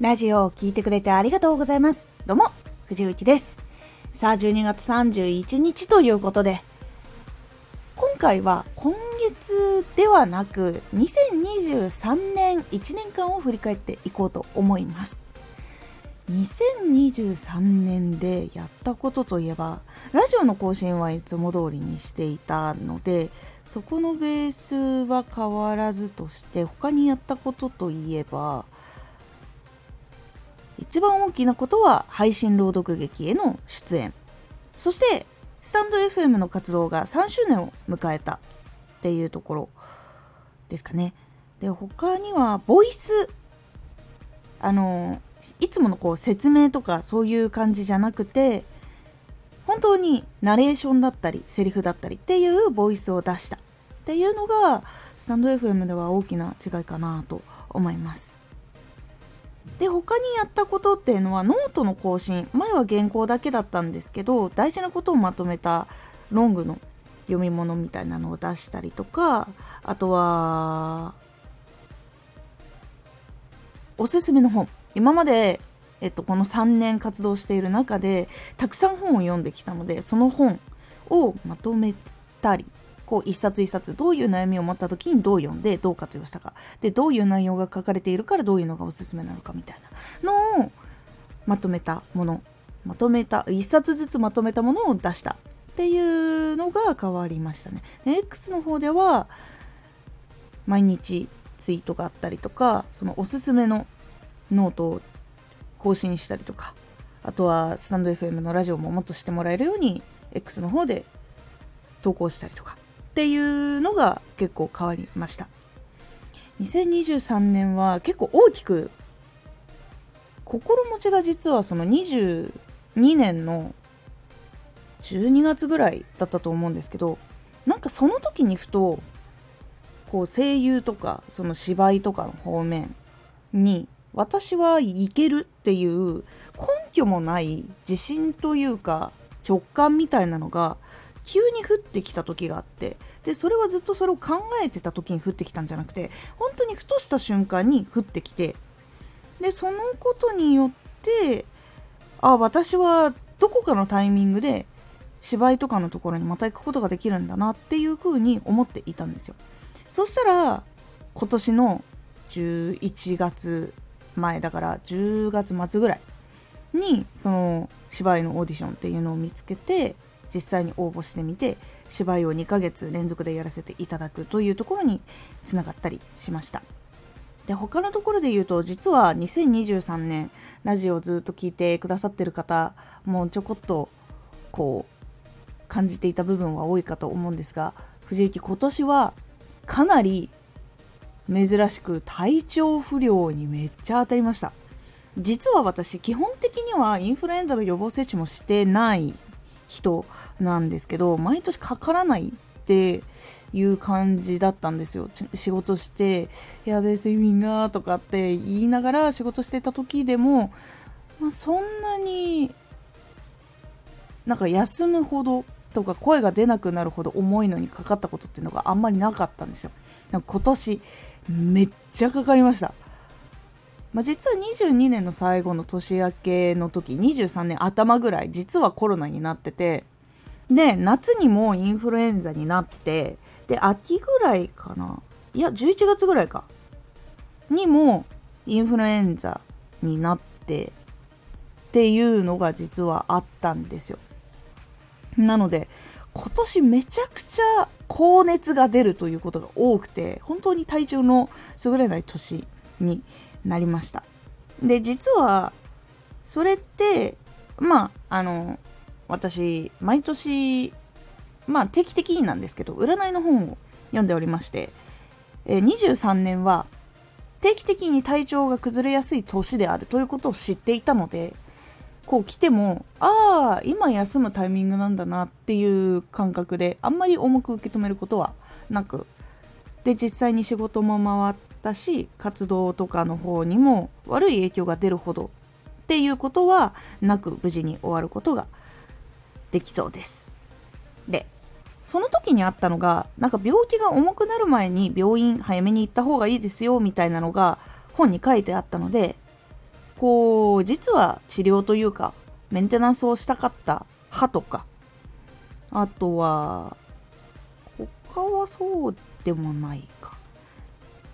ラジオを聴いてくれてありがとうございます。どうも、藤内です。さあ、12月31日ということで、今回は今月ではなく、2023年1年間を振り返っていこうと思います。2023年でやったことといえば、ラジオの更新はいつも通りにしていたので、そこのベースは変わらずとして、他にやったことといえば、一番大きなことは配信朗読劇への出演。そしてスタンド FM の活動が3周年を迎えたっていうところですかね。で他にはボイス。あのいつものこう説明とかそういう感じじゃなくて本当にナレーションだったりセリフだったりっていうボイスを出したっていうのがスタンド FM では大きな違いかなと思います。で他にやったことっていうのはノートの更新。前は原稿だけだったんですけど大事なことをまとめたロングの読み物みたいなのを出したりとかあとはおすすめの本。今まで、えっと、この3年活動している中でたくさん本を読んできたのでその本をまとめたりこう一冊一冊どういう悩みを持った時にどう読んでどう活用したか。でどういう内容が書かれているからどういうのがおすすめなのかみたいな。のをまとめたもの。まとめた一冊ずつまとめたものを出した。っていうのが変わりましたね。X の方では毎日ツイートがあったりとかそのおすすめのノートを更新したりとかあとはスタンド FM のラジオももっとしてもらえるように X の方で投稿したりとか。っていうのが結構変わりました。2023年は結構大きく心持ちが実はその22年の12月ぐらいだったと思うんですけどなんかその時にふとこう声優とかその芝居とかの方面に私はいけるっていう根拠もない自信というか直感みたいなのが急に降ってきた時があってでそれはずっとそれを考えてた時に降ってきたんじゃなくて本当にふとした瞬間に降ってきてでそのことによってあ私はどこかのタイミングで芝居とかのところにまた行くことができるんだなっていうふうに思っていたんですよ。そしたら今年の11月前だから10月末ぐらいにその芝居のオーディションっていうのを見つけて実際に応募してみて芝居を2ヶ月連続でやらせていただくというところにつながったりしました。で他のところで言うと実は2023年ラジオをずっと聞いてくださってる方もちょこっとこう感じていた部分は多いかと思うんですが藤幸今年はかなり珍しく体調不良にめっちゃ当たりました。実は私基本的にはインフルエンザの予防接種もしてない人なんですけど毎年かからないっていう感じだったんですよ。仕事して「やべえ睡眠が」とかって言いながら仕事してた時でも、まあ、そんなになんか休むほどとか声が出なくなるほど重いのにかかったことっていうのがあんまりなかったんですよ。今年めっちゃかかりました。まあ、実は22年の最後の年明けの時23年頭ぐらい実はコロナになっててで夏にもインフルエンザになってで秋ぐらいかな。いや11月ぐらいか。にもインフルエンザになってっていうのが実はあったんですよ。なので今年めちゃくちゃ高熱が出るということが多くて本当に体調の優れない年になりました。で実はそれってまああの私毎年まあ定期的になんですけど占いの本を読んでおりまして23年は定期的に体調が崩れやすい年であるということを知っていたのでこう来てもああ今休むタイミングなんだなっていう感覚であんまり重く受け止めることはなくで実際に仕事も回っったし活動とかの方にも悪い影響が出るほどっていうことはなく無事に終わることができそうです。でその時にあったのがなんか病気が重くなる前に病院早めに行った方がいいですよみたいなのが本に書いてあったのでこう実は治療というかメンテナンスをしたかった歯とかあとは他はそうでもないか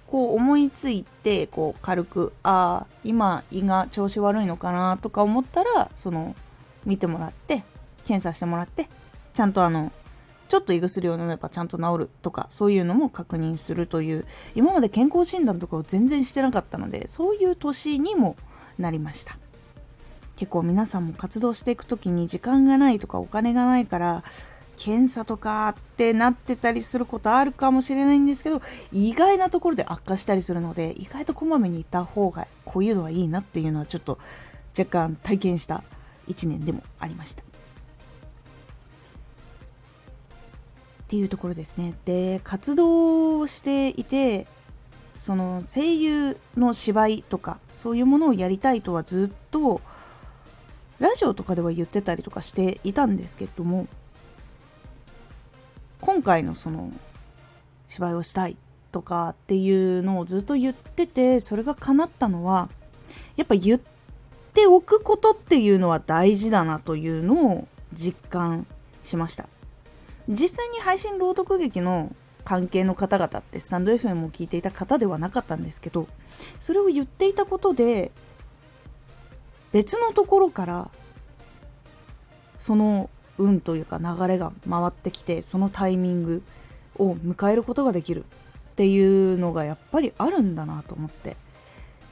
こう思いついてこう軽くああ今胃が調子悪いのかなとか思ったらその見てもらって検査してもらってちゃんとあのちょっと胃薬を飲めばちゃんと治るとかそういうのも確認するという今まで健康診断とかを全然してなかったのでそういう年にもなりました。結構皆さんも活動していく時に時間がないとかお金がないから検査とかってなってたりすることあるかもしれないんですけど意外なところで悪化したりするので意外とこまめに行った方がこういうのはいいなっていうのはちょっと若干体験した1年でもありました。っていうところですね。で活動をしていてその声優の芝居とかそういうものをやりたいとはずっとラジオとかでは言ってたりとかしていたんですけども今回のその芝居をしたいとかっていうのをずっと言っててそれが叶ったのはやっぱ言っておくことっていうのは大事だなというのを実感しました。実際に配信朗読劇の関係の方々ってスタンド FM を聞いていた方ではなかったんですけどそれを言っていたことで別のところからその運というか流れが回ってきてそのタイミングを迎えることができるっていうのがやっぱりあるんだなと思って。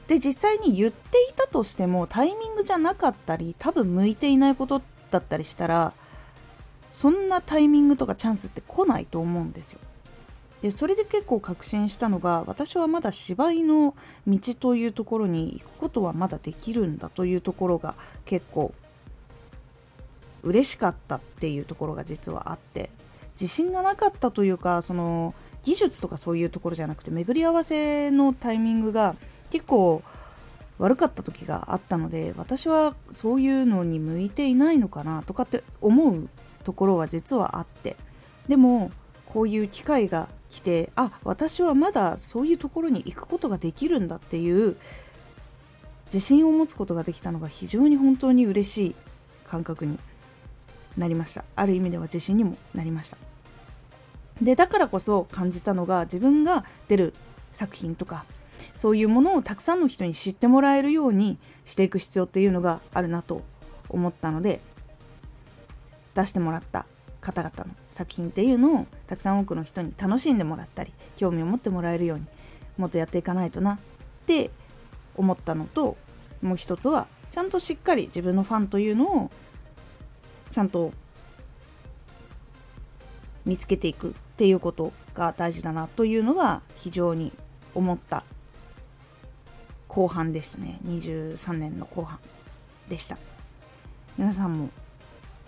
で実際に言っていたとしてもタイミングじゃなかったり多分向いていないことだったりしたらそんなタイミングとかチャンスって来ないと思うんですよ。でそれで結構確信したのが私はまだ芝居の道というところに行くことはまだできるんだというところが結構嬉しかったっていうところが実はあって自信がなかったというかその技術とかそういうところじゃなくて巡り合わせのタイミングが結構悪かった時があったので私はそういうのに向いていないのかなとかって思うところは実はあってでもこういう機会が来てあ私はまだそういうところに行くことができるんだっていう自信を持つことができたのが非常に本当に嬉しい感覚になりました。ある意味では自信にもなりました。でだからこそ感じたのが自分が出る作品とかそういうものをたくさんの人に知ってもらえるようにしていく必要っていうのがあるなと思ったので出してもらった方々の作品っていうのをたくさん多くの人に楽しんでもらったり興味を持ってもらえるようにもっとやっていかないとなって思ったのともう一つはちゃんとしっかり自分のファンというのをちゃんと見つけていくっていうことが大事だなというのが非常に思った後半でしたね。23年の後半でした。皆さんも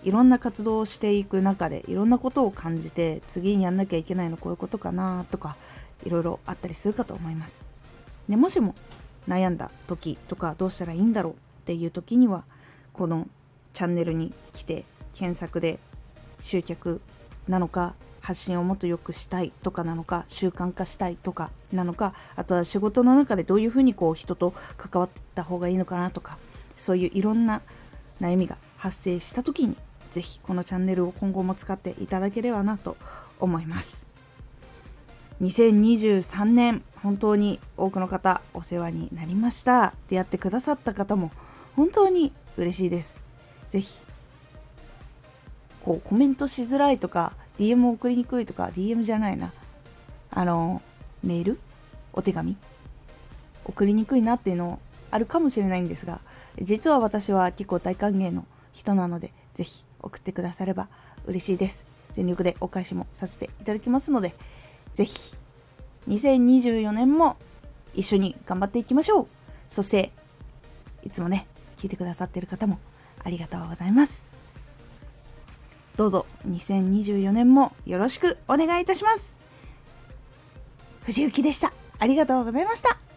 いろんな活動をしていく中でいろんなことを感じて次にやんなきゃいけないのこういうことかなとかいろいろあったりするかと思います。でもしも悩んだ時とかどうしたらいいんだろうっていう時にはこのチャンネルに来て検索で集客なのか発信をもっと良くしたいとかなのか習慣化したいとかなのかあとは仕事の中でどういうふうにこう人と関わっていった方がいいのかなとかそういういろんな悩みが発生した時にぜひこのチャンネルを今後も使っていただければなと思います。2023年本当に多くの方お世話になりました。出会ってくださった方も本当に嬉しいです。ぜひこうコメントしづらいとか DM 送りにくいとか DM じゃないな。あのメール？お手紙？送りにくいなっていうのあるかもしれないんですが実は私は結構大歓迎の人なのでぜひ送ってくだされば嬉しいです。全力でお返しもさせていただきますのでぜひ2024年も一緒に頑張っていきましょう。そしていつもね聞いてくださってる方もありがとうございます。どうぞ。2024年もよろしくお願いいたします。藤幸でした。ありがとうございました。